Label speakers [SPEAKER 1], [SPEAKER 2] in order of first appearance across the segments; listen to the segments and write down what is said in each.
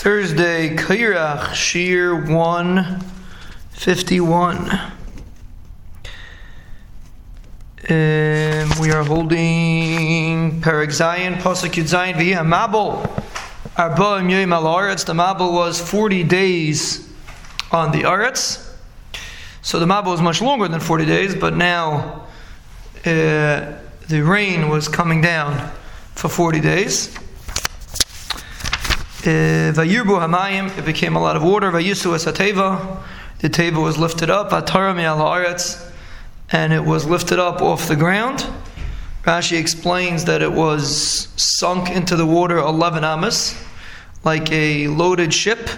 [SPEAKER 1] Thursday, Kairach, Shir 151. Um, we are holding Perek Zayin, Pasuk Yud Zayin, V'yeh Mabul, Arba Yoyim Al Aretz. The Mabul was 40 days on the Aretz. So the Mabul was much longer than 40 days, but now uh, the rain was coming down for 40 days. Uh, Vayirbu Hamayim, it became a lot of water. Vayisu Esateva, the teva was lifted up. Atarami al and it was lifted up off the ground. Rashi explains that it was sunk into the water 11 amas, like a loaded ship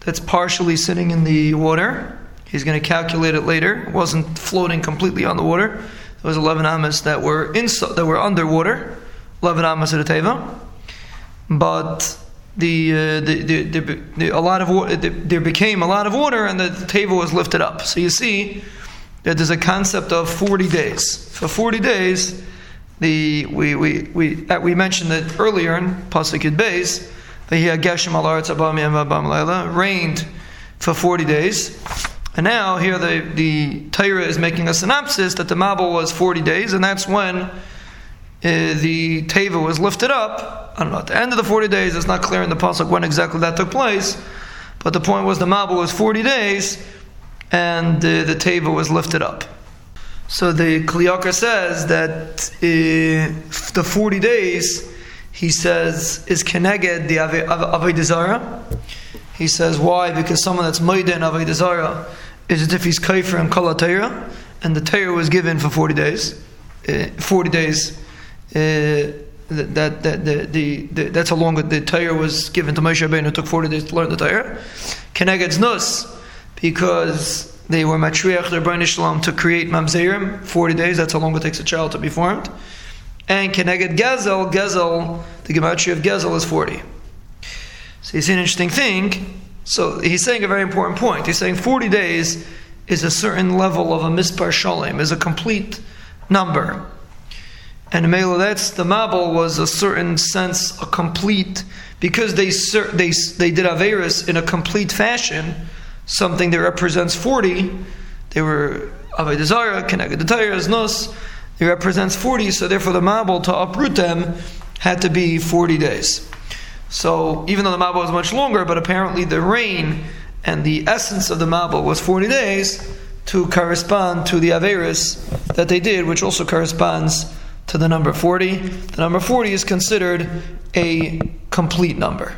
[SPEAKER 1] that's partially sitting in the water. He's going to calculate it later. It wasn't floating completely on the water. There was 11 amas that were in, that were underwater, 11 amas of the teva. But the, uh, the, the, the, a lot of water, there became a lot of water, and the table was lifted up. So you see that there's a concept of 40 days. For 40 days, the we we we we mentioned it earlier in pasuk Yud Beis. That he had geshem al rained for 40 days. And now here the, the Torah is making a synopsis that the Mabul was 40 days, and that's when the teva was lifted up. I don't know, at the end of the 40 days, it's not clear in the Pasuk when exactly that took place, but the point was the Mabul was 40 days, and uh, the teva was lifted up. So the Kli Yakar says that uh, the 40 days, he says, is Keneged the Avodah He says, why? Because someone that's Maida in Avodah is as if he's Kaifer and Kala and the Torah was given for 40 days. Uh, 40 days uh, Uh, that, that, the, the, the, that's how long the Torah was given to Moshe Rabbeinu. It took 40 days to learn the Torah. Keneged's Nus, because they were Matriach, their Bain Shalom, to create Mamzerim, 40 days, that's how long it takes a child to be formed. And Keneged Gezel, Gezel, the Gematria of Gezel is 40. So you see an interesting thing. So he's saying a very important point. He's saying 40 days is a certain level of a mispar shalom, is a complete number. And that's the Mabul was a certain sense, a complete, because they they they did Averis in a complete fashion, something that represents 40. They were Avodah Zarah, connected to Tyrus, Nos. It represents 40, so therefore the Mabul to uproot them had to be 40 days. So even though the Mabul was much longer, but apparently the rain and the essence of the Mabul was 40 days to correspond to the Averis that they did, which also corresponds to the number 40. The number 40 is considered a complete number.